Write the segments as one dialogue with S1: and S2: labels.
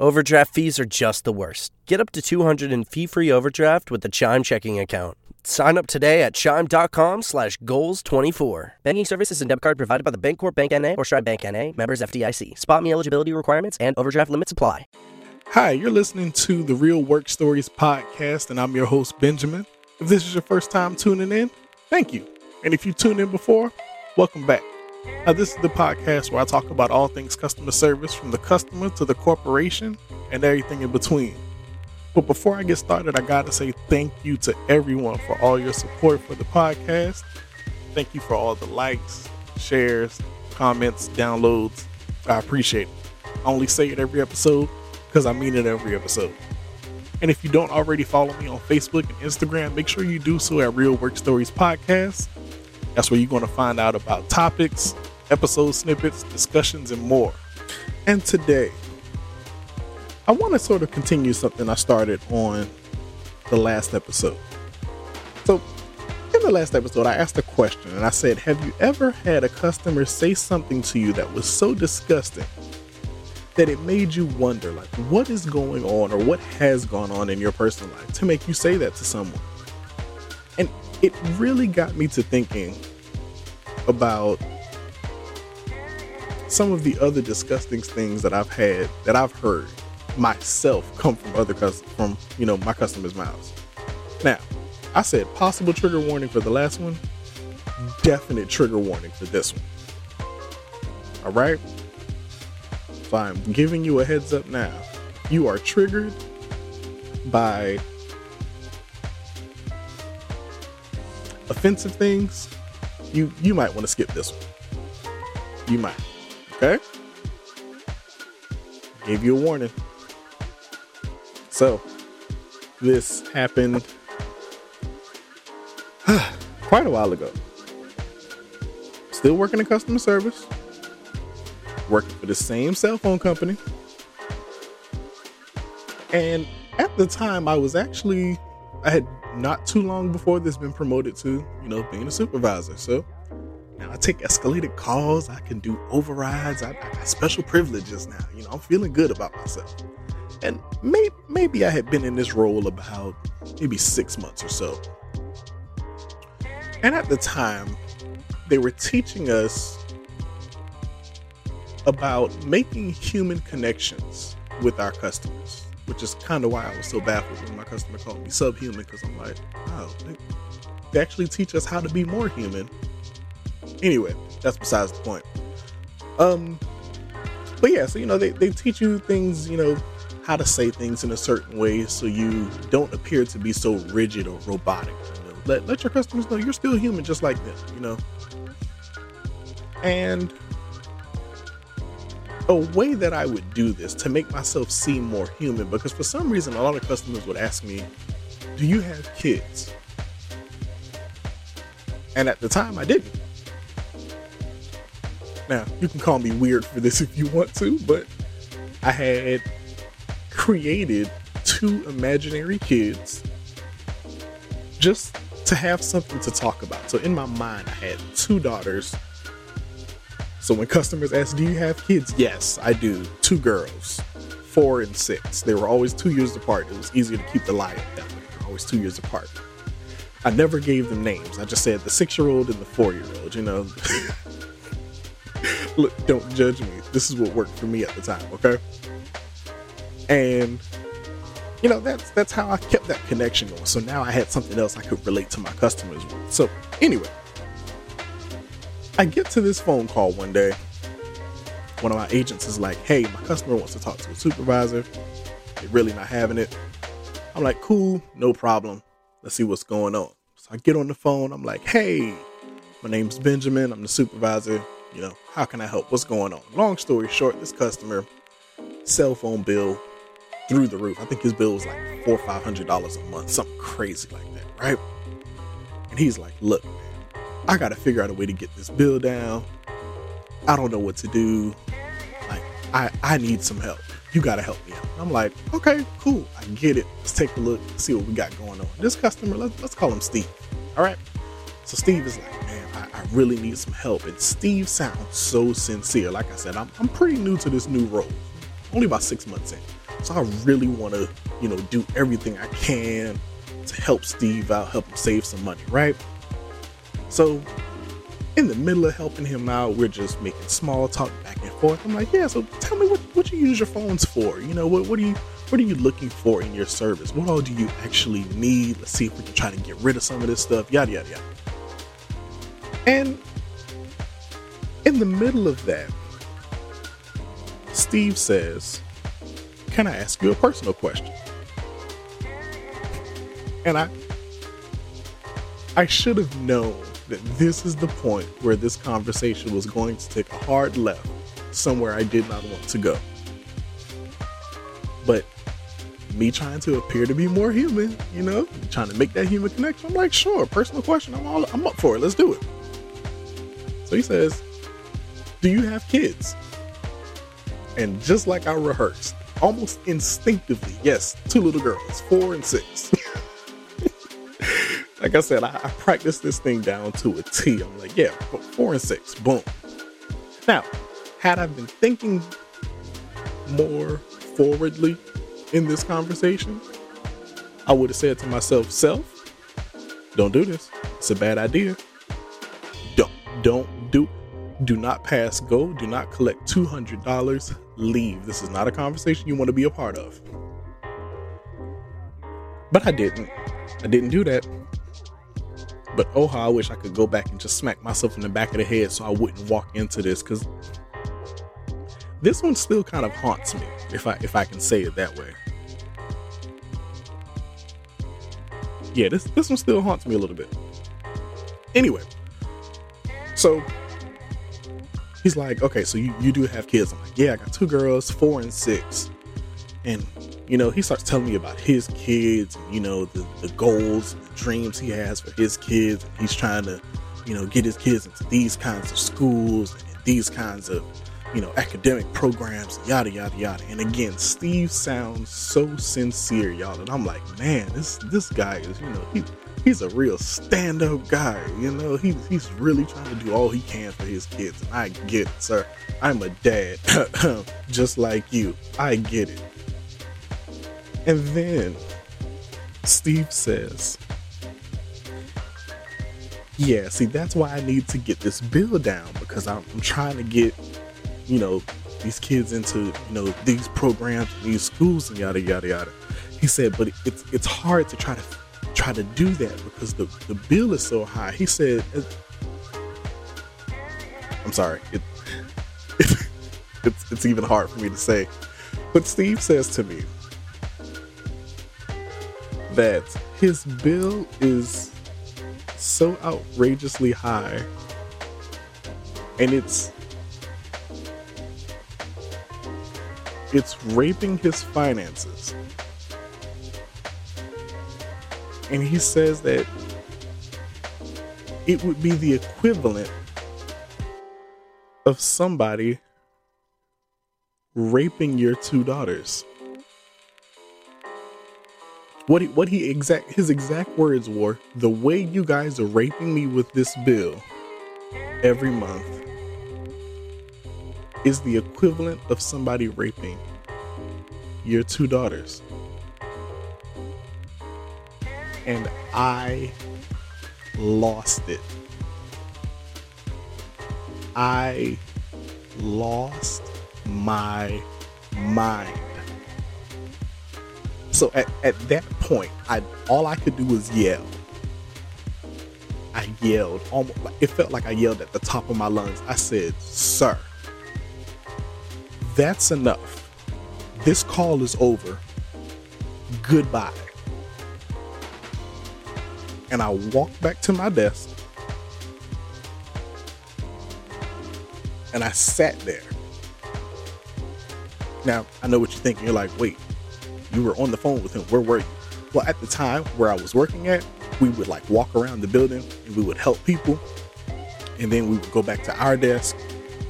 S1: Overdraft fees are just the worst. Get up to 200 in fee-free overdraft with the Chime checking account. Sign up today at chime.com slash goals24. Banking services and debit card provided by the Bancorp Bank N.A. or Stride Bank N.A. Members FDIC. SpotMe eligibility requirements and overdraft limits apply.
S2: Hi, you're listening to the Real Work Stories podcast, and I'm your host, Benjamin. If this is your first time tuning in, thank you. And if you tuned in before, welcome back. Now, this is the podcast where I talk about all things customer service from the customer to the corporation and everything in between. But before I get started, I got to say thank you to everyone for all your support for the podcast. Thank you for all the likes, shares, comments, downloads. I appreciate it. I only say it every episode because I mean it every episode. And if you don't already follow me on Facebook and Instagram, make sure you do so at Real Work Stories Podcast. That's where you're going to find out about topics, episode snippets, discussions, and more. And today, I want to sort of continue something I started on the last episode. So, in the last episode, I asked a question and I said, Have you ever had a customer say something to you that was so disgusting that it made you wonder, like, what is going on or what has gone on in your personal life to make you say that to someone? And it really got me to thinking about some of the other disgusting things that I've had that I've heard myself come from other cus- from you know my customers' mouths. Now, I said possible trigger warning for the last one, definite trigger warning for this one. All right. So I'm giving you a heads up now. You are triggered by offensive things. You you might want to skip this one. You might. Okay. Gave you a warning. So, this happened quite a while ago. Still working in customer service, working for the same cell phone company. And at the time, I was actually, I had not too long before this been promoted to, you know, being a supervisor. So now I take escalated calls, I can do overrides, I, I got special privileges now. You know, I'm feeling good about myself. And may, maybe I had been in this role about maybe six months or so. And at the time, they were teaching us about making human connections with our customers, which is kind of why I was so baffled when my customer called me subhuman because I'm like, wow, they, they actually teach us how to be more human. Anyway, that's besides the point. Um, but yeah, so you know, they, they teach you things, you know, how to say things in a certain way so you don't appear to be so rigid or robotic. You know? Let let your customers know you're still human just like them, you know. And a way that I would do this to make myself seem more human, because for some reason a lot of customers would ask me, Do you have kids? And at the time I didn't. Now, you can call me weird for this if you want to, but I had created two imaginary kids just to have something to talk about. So in my mind, I had two daughters. So when customers ask, Do you have kids? Yes, I do. Two girls, four and six. They were always two years apart. It was easier to keep the lie up that way. Always two years apart. I never gave them names. I just said the six year old and the four year old, you know. Look, don't judge me. This is what worked for me at the time, okay? And you know, that's that's how I kept that connection going. So now I had something else I could relate to my customers with. So anyway, I get to this phone call one day. One of my agents is like, "Hey, my customer wants to talk to a supervisor. They're really not having it." I'm like, "Cool, no problem. Let's see what's going on." So I get on the phone. I'm like, "Hey, my name's Benjamin. I'm the supervisor. You know, how can I help? What's going on?" Long story short, this customer cell phone bill through the roof. I think his bill was like four or five hundred dollars a month, something crazy like that, right? And he's like, "Look, man, I got to figure out a way to get this bill down. I don't know what to do. Like, I I need some help. You got to help me out." I'm like, "Okay, cool. I get it. Let's take a look, see what we got going on." This customer, let's let's call him Steve. All right. So Steve is like, "Man, I, I really need some help." And Steve sounds so sincere. Like I said, I'm I'm pretty new to this new role only about six months in. So I really want to, you know, do everything I can to help Steve out, help him save some money, right? So in the middle of helping him out, we're just making small talk back and forth. I'm like, yeah, so tell me what, what you use your phones for. You know, what, what are you what are you looking for in your service? What all do you actually need? Let's see if we can try to get rid of some of this stuff, yada yada yada. And in the middle of that, Steve says, Can I ask you a personal question? And I I should have known that this is the point where this conversation was going to take a hard left somewhere I did not want to go. But me trying to appear to be more human, you know, trying to make that human connection, I'm like, sure, personal question, I'm all I'm up for it. Let's do it. So he says, Do you have kids? And just like I rehearsed, almost instinctively, yes, two little girls, four and six. like I said, I, I practiced this thing down to a T. I'm like, yeah, four and six, boom. Now, had I been thinking more forwardly in this conversation, I would have said to myself, self, don't do this. It's a bad idea. Don't don't do do not pass go. Do not collect $200. Leave. This is not a conversation you want to be a part of. But I didn't. I didn't do that. But oh, how I wish I could go back and just smack myself in the back of the head so I wouldn't walk into this because this one still kind of haunts me, if I if I can say it that way. Yeah, this this one still haunts me a little bit. Anyway, so he's like, okay, so you, you do have kids. I'm like, yeah, I got two girls, four and six. And you know, he starts telling me about his kids, you know, the, the goals the dreams he has for his kids. He's trying to, you know, get his kids into these kinds of schools and these kinds of, you know, academic programs, yada, yada, yada. And again, Steve sounds so sincere, y'all. And I'm like, man, this this guy is, you know, he he's a real stand-up guy. You know, he, he's really trying to do all he can for his kids. And I get it, sir. I'm a dad, just like you. I get it. And then Steve says, Yeah, see, that's why I need to get this bill down because I'm, I'm trying to get, you know, these kids into, you know, these programs, these schools, and yada yada yada. He said, but it's it's hard to try to try to do that because the the bill is so high. He said, uh, I'm sorry, it it's it's even hard for me to say, but Steve says to me, that his bill is so outrageously high and it's it's raping his finances. And he says that it would be the equivalent of somebody raping your two daughters what he, what he exact his exact words were the way you guys are raping me with this bill every month is the equivalent of somebody raping your two daughters. And i lost it. I lost my mind. So at, at that point, I all I could do was yell. I yelled almost it felt like I yelled at the top of my lungs. I said, "Sir, that's enough. This call is over. Goodbye." And I walked back to my desk. And I sat there. Now, I know what you're thinking. You're like, wait, you were on the phone with him. Where were you? Well, at the time where I was working at, we would like walk around the building and we would help people. And then we would go back to our desk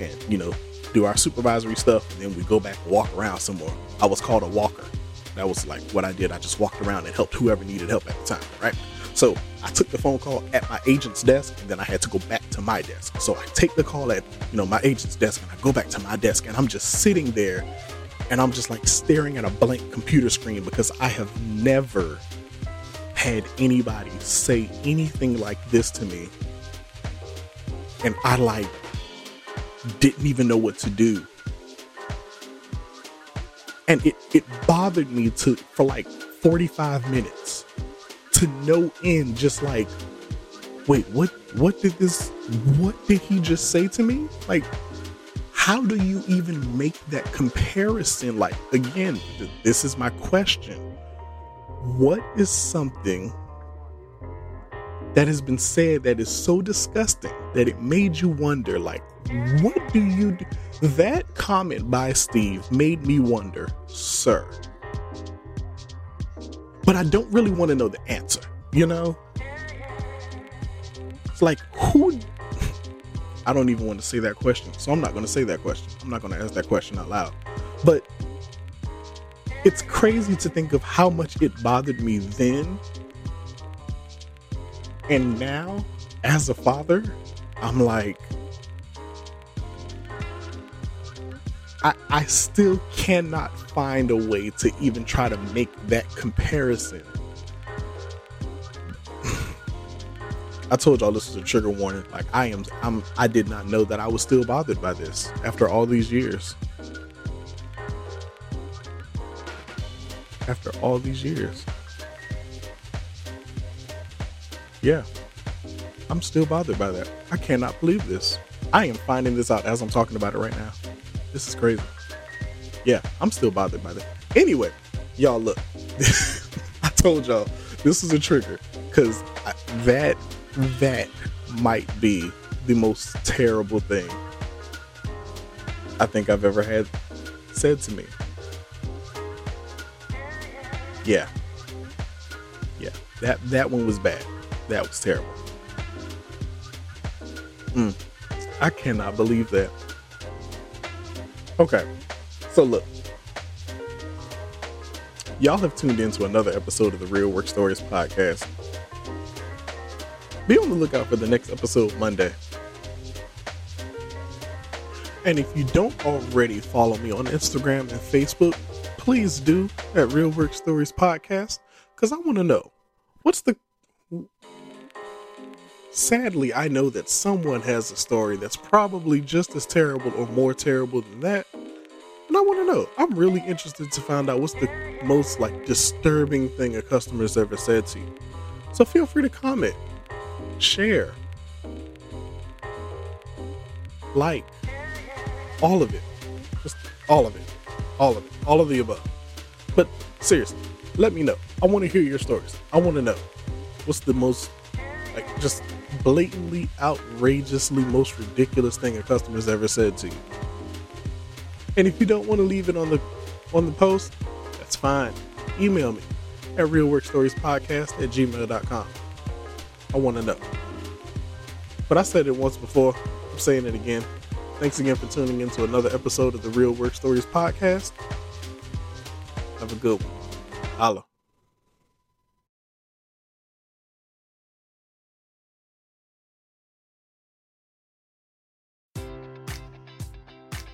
S2: and, you know, do our supervisory stuff. And then we go back and walk around some more. I was called a walker. That was like what I did. I just walked around and helped whoever needed help at the time, right? So I took the phone call at my agent's desk and then I had to go back to my desk. So I take the call at, you know, my agent's desk and I go back to my desk and I'm just sitting there and I'm just like staring at a blank computer screen because I have never had anybody say anything like this to me. And I like didn't even know what to do. And it, it bothered me to for like 45 minutes to no end, just like, wait, what what did this what did he just say to me? Like how do you even make that comparison? Like, again, th- this is my question. What is something that has been said that is so disgusting that it made you wonder, like, what do you do? That comment by Steve made me wonder, sir. But I don't really want to know the answer, you know? It's like, who I don't even want to say that question. So I'm not going to say that question. I'm not going to ask that question out loud. But it's crazy to think of how much it bothered me then. And now, as a father, I'm like, I, I still cannot find a way to even try to make that comparison I told y'all this is a trigger warning. Like I am, I'm, I did not know that I was still bothered by this after all these years. After all these years. Yeah. I'm still bothered by that. I cannot believe this. I am finding this out as I'm talking about it right now. This is crazy. Yeah, I'm still bothered by that. Anyway, y'all look. I told y'all this is a trigger because that that might be the most terrible thing I think I've ever had said to me. Yeah. Yeah. That that one was bad. That was terrible. Mm. I cannot believe that. Okay. So look. Y'all have tuned into another episode of the Real Work Stories podcast. Be on the lookout for the next episode Monday. And if you don't already follow me on Instagram and Facebook, please do at Real Work Stories Podcast because I want to know what's the. Sadly, I know that someone has a story that's probably just as terrible or more terrible than that. And I want to know. I'm really interested to find out what's the most like disturbing thing a customer's ever said to you. So feel free to comment share, like, all of it. Just all of it. All of it. All of the above. But seriously, let me know. I want to hear your stories. I want to know what's the most, like, just blatantly, outrageously, most ridiculous thing a customer's ever said to you. And if you don't want to leave it on the on the post, that's fine. Email me at realworkstoriespodcast at gmail.com. I want to know. But I said it once before. I'm saying it again. Thanks again for tuning in to another episode of the Real Work Stories podcast. Have a good one. Holla.